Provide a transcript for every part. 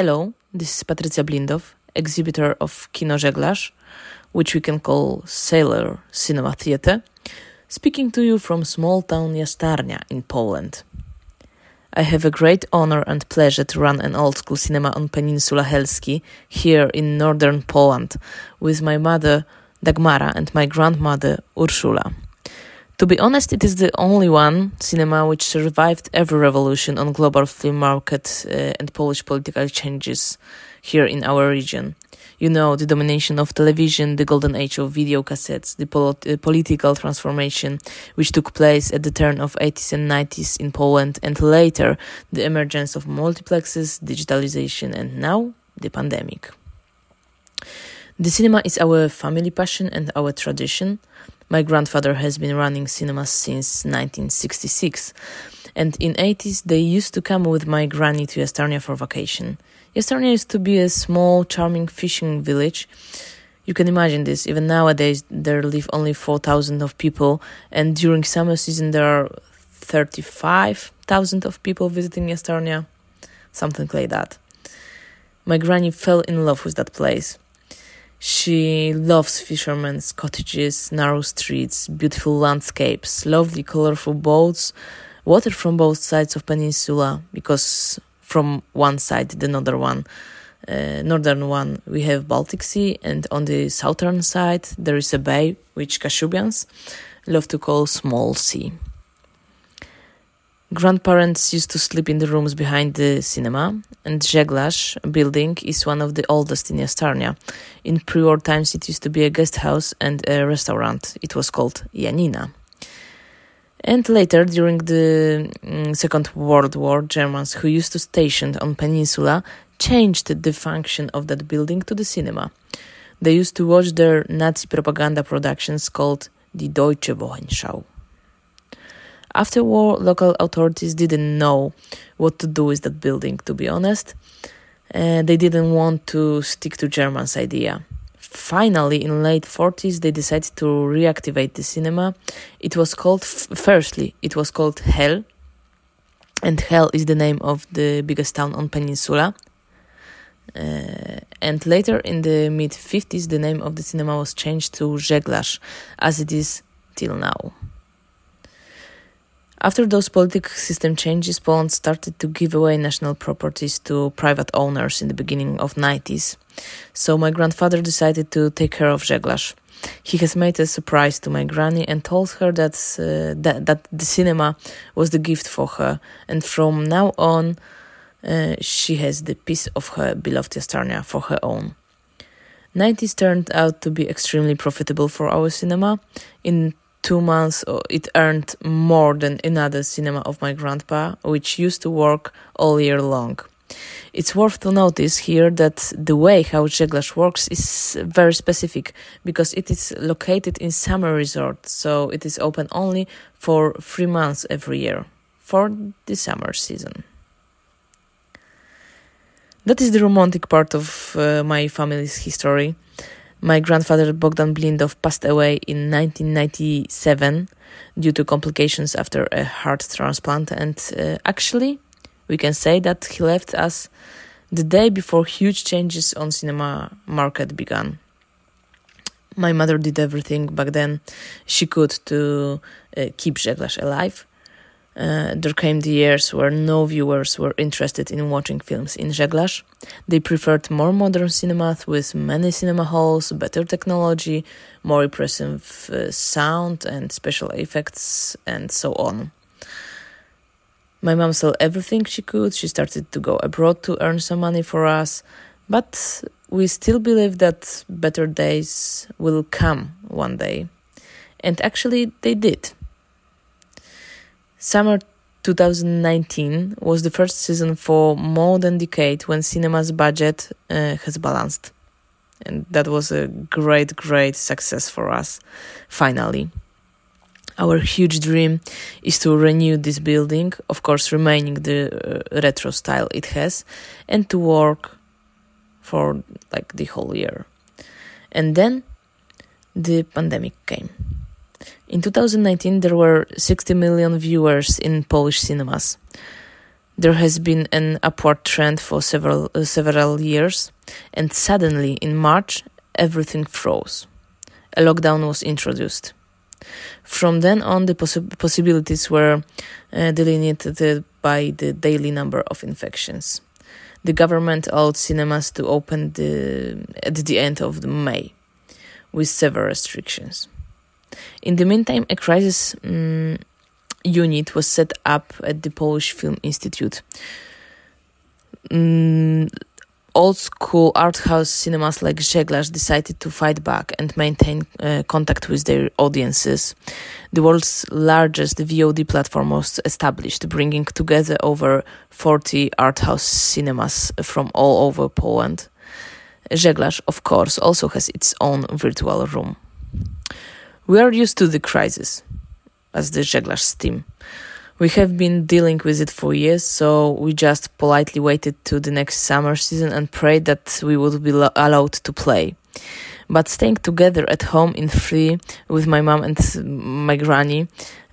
Hello, this is Patrycja Blindow, exhibitor of Kino Żeglarz, which we can call Sailor Cinema Theatre, speaking to you from small town Jastarnia in Poland. I have a great honor and pleasure to run an old school cinema on Peninsula Helski here in northern Poland with my mother Dagmara and my grandmother Urszula. To be honest, it is the only one cinema which survived every revolution on global film market uh, and Polish political changes here in our region. You know, the domination of television, the golden age of video cassettes, the pol- uh, political transformation which took place at the turn of 80s and 90s in Poland, and later the emergence of multiplexes, digitalization, and now the pandemic. The cinema is our family passion and our tradition. My grandfather has been running cinemas since 1966, and in 80s they used to come with my granny to Jastarnia for vacation. Jastarnia used to be a small, charming fishing village. You can imagine this. Even nowadays, there live only 4,000 of people, and during summer season there are 35,000 of people visiting Jastarnia, something like that. My granny fell in love with that place. She loves fishermen's cottages, narrow streets, beautiful landscapes, lovely colorful boats, water from both sides of peninsula because from one side the another one uh, northern one we have Baltic Sea and on the southern side there is a bay which Kashubians love to call small sea. Grandparents used to sleep in the rooms behind the cinema, and Żeglarz building is one of the oldest in Jastarnia. In pre-war times, it used to be a guest house and a restaurant. It was called Janina. And later, during the mm, Second World War, Germans who used to station on peninsula changed the function of that building to the cinema. They used to watch their Nazi propaganda productions called Die Deutsche Wochenschau. After war, local authorities didn't know what to do with that building, to be honest. Uh, they didn't want to stick to Germans' idea. Finally, in late 40s, they decided to reactivate the cinema. It was called, firstly, it was called Hell, and Hell is the name of the biggest town on Peninsula. Uh, and later, in the mid 50s, the name of the cinema was changed to Żeglarz, as it is till now. After those political system changes, Poland started to give away national properties to private owners in the beginning of 90s. So my grandfather decided to take care of Żeglarz. He has made a surprise to my granny and told her that, uh, that, that the cinema was the gift for her, and from now on, uh, she has the piece of her beloved Jastarnia for her own. 90s turned out to be extremely profitable for our cinema. In two months uh, it earned more than another cinema of my grandpa, which used to work all year long. It's worth to notice here that the way how Żeglarz works is very specific because it is located in summer resort, so it is open only for three months every year for the summer season. That is the romantic part of uh, my family's history. My grandfather Bogdan Blindow passed away in 1997 due to complications after a heart transplant, and uh, actually, we can say that he left us the day before huge changes on cinema market began. My mother did everything back then she could to uh, keep Żeglarz alive. Uh, there came the years where no viewers were interested in watching films in Żeglarz. They preferred more modern cinemas with many cinema halls, better technology, more impressive uh, sound and special effects, and so on. My mom sold everything she could. She started to go abroad to earn some money for us, but we still believe that better days will come one day. And actually, they did. Summer 2019 was the first season for more than a decade when cinema's budget uh, has balanced. And that was a great, great success for us, finally. Our huge dream is to renew this building, of course, remaining the uh, retro style it has, and to work for like the whole year. And then the pandemic came. In 2019, there were 60 million viewers in Polish cinemas. There has been an upward trend for several uh, several years, and suddenly in March everything froze. A lockdown was introduced. From then on, the possi- possibilities were uh, delineated by the daily number of infections. The government allowed cinemas to open the, at the end of May, with several restrictions. In the meantime, a crisis um, unit was set up at the Polish Film Institute. Um, old school art house cinemas like Żeglarz decided to fight back and maintain uh, contact with their audiences. The world's largest VOD platform was established, bringing together over 40 art house cinemas from all over Poland. Żeglarz, of course, also has its own virtual room. We are used to the crisis as the Żeglarz team. We have been dealing with it for years, so we just politely waited to the next summer season and prayed that we would be lo- allowed to play. But staying together at home in free with my mom and my granny,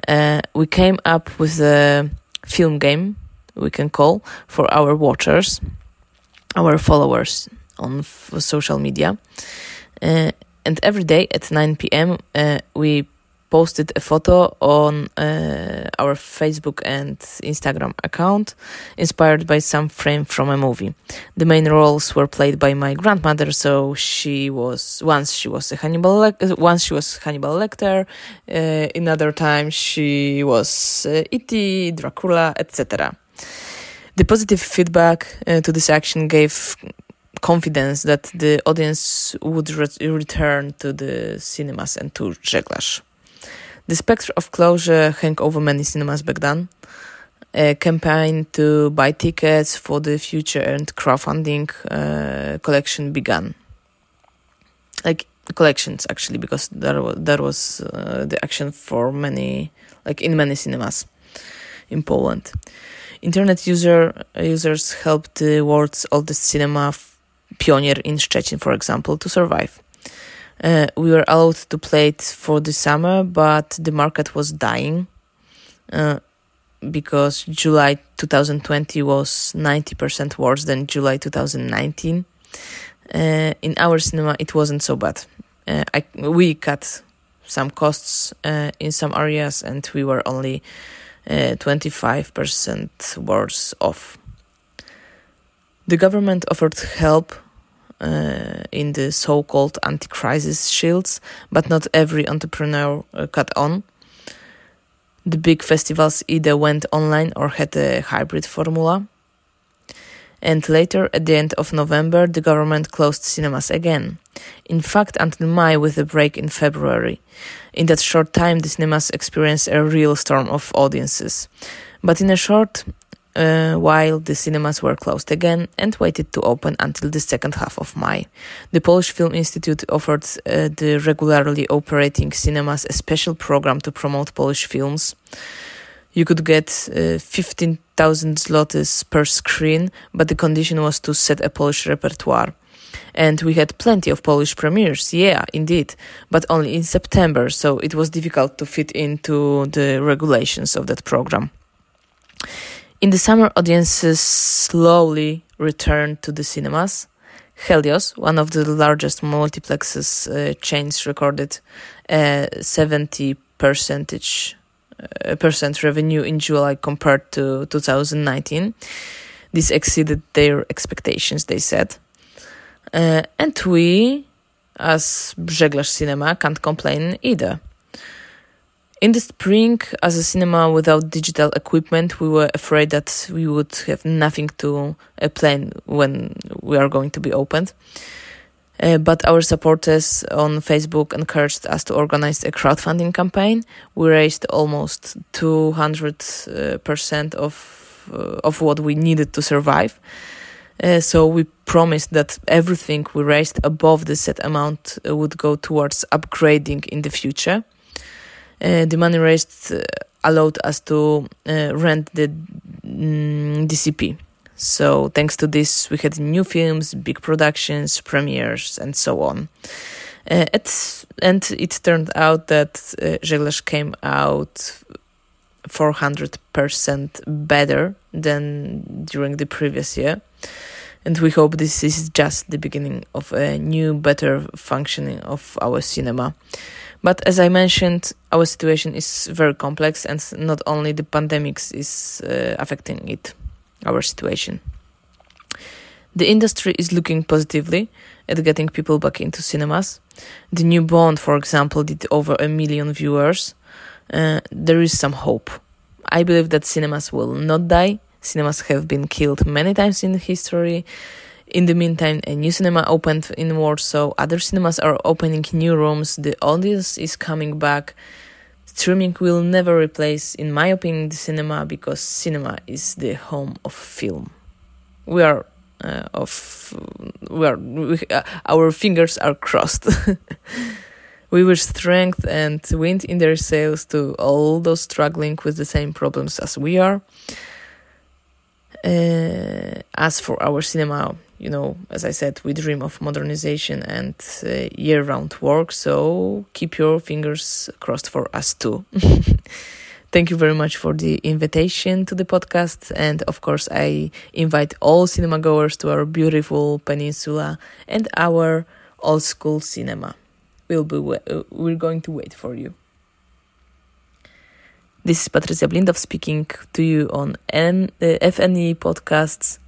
uh, we came up with a film game we can call for our watchers, our followers on social media. Uh, and every day at 9 p.m., uh, we posted a photo on uh, our Facebook and Instagram account, inspired by some frame from a movie. The main roles were played by my grandmother, so she was once she was a Hannibal, Le- once she was Hannibal Lecter, uh, another time she was uh, E.T., Dracula, etc. The positive feedback uh, to this action gave confidence that the audience would re- return to the cinemas and to Żeglarz. The specter of closure hung over many cinemas back then. A campaign to buy tickets for the future and crowdfunding uh, collection began. Like collections, actually, because there was, there was uh, the action for many, like in many cinemas in Poland. Internet user users helped the world's oldest cinema, Pionier in Szczecin, for example, to survive. Uh, we were allowed to play it for the summer, but the market was dying uh, because July 2020 was 90% worse than July 2019. Uh, in our cinema, it wasn't so bad. Uh, I, we cut some costs uh, in some areas, and we were only 25% uh, worse off. The government offered help uh, in the so-called anti-crisis shields, but not every entrepreneur uh, cut on. The big festivals either went online or had a hybrid formula. And later, at the end of November, the government closed cinemas again. In fact, until May, with a break in February. In that short time, the cinemas experienced a real storm of audiences. But in a short uh, while the cinemas were closed again and waited to open until the second half of May. The Polish Film Institute offered uh, the regularly operating cinemas a special program to promote Polish films. You could get uh, 15,000 zlotys per screen, but the condition was to set a Polish repertoire. And we had plenty of Polish premieres, yeah, indeed, but only in September, so it was difficult to fit into the regulations of that program. In the summer, audiences slowly returned to the cinemas. Helios, one of the largest multiplexes uh, chains, recorded a 70 percentage uh, percent revenue in July compared to 2019. This exceeded their expectations, they said. Uh, and we, as Żeglarz Cinema, can't complain either. In the spring, as a cinema without digital equipment, we were afraid that we would have nothing to uh, plan when we are going to be opened. Uh, but our supporters on Facebook encouraged us to organize a crowdfunding campaign. We raised almost 200% uh, of, uh, of what we needed to survive. Uh, so we promised that everything we raised above the set amount uh, would go towards upgrading in the future. Uh, the money raised uh, allowed us to uh, rent the mm, DCP. So thanks to this, we had new films, big productions, premieres, and so on. Uh, and it turned out that uh, came out 400% better than during the previous year. And we hope this is just the beginning of a new, better functioning of our cinema. But as I mentioned, our situation is very complex, and not only the pandemic is uh, affecting it, our situation. The industry is looking positively at getting people back into cinemas. The new Bond, for example, did over a million viewers. Uh, there is some hope. I believe that cinemas will not die. Cinemas have been killed many times in history. In the meantime, a new cinema opened in Warsaw. Other cinemas are opening new rooms. The audience is coming back. Streaming will never replace, in my opinion, the cinema because cinema is the home of film. We are uh, of we are we, uh, our fingers are crossed. we wish strength and wind in their sails to all those struggling with the same problems as we are. Uh, as for our cinema, you know, as I said, we dream of modernization and uh, year round work, so keep your fingers crossed for us too. Thank you very much for the invitation to the podcast. And of course, I invite all cinema goers to our beautiful peninsula and our old school cinema. We'll be, uh, we're going to wait for you. This is Patrycja Blindow speaking to you on N- uh, FNE podcasts.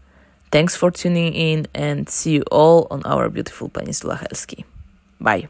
Thanks for tuning in and see you all on our beautiful Peninsula Helski. Bye.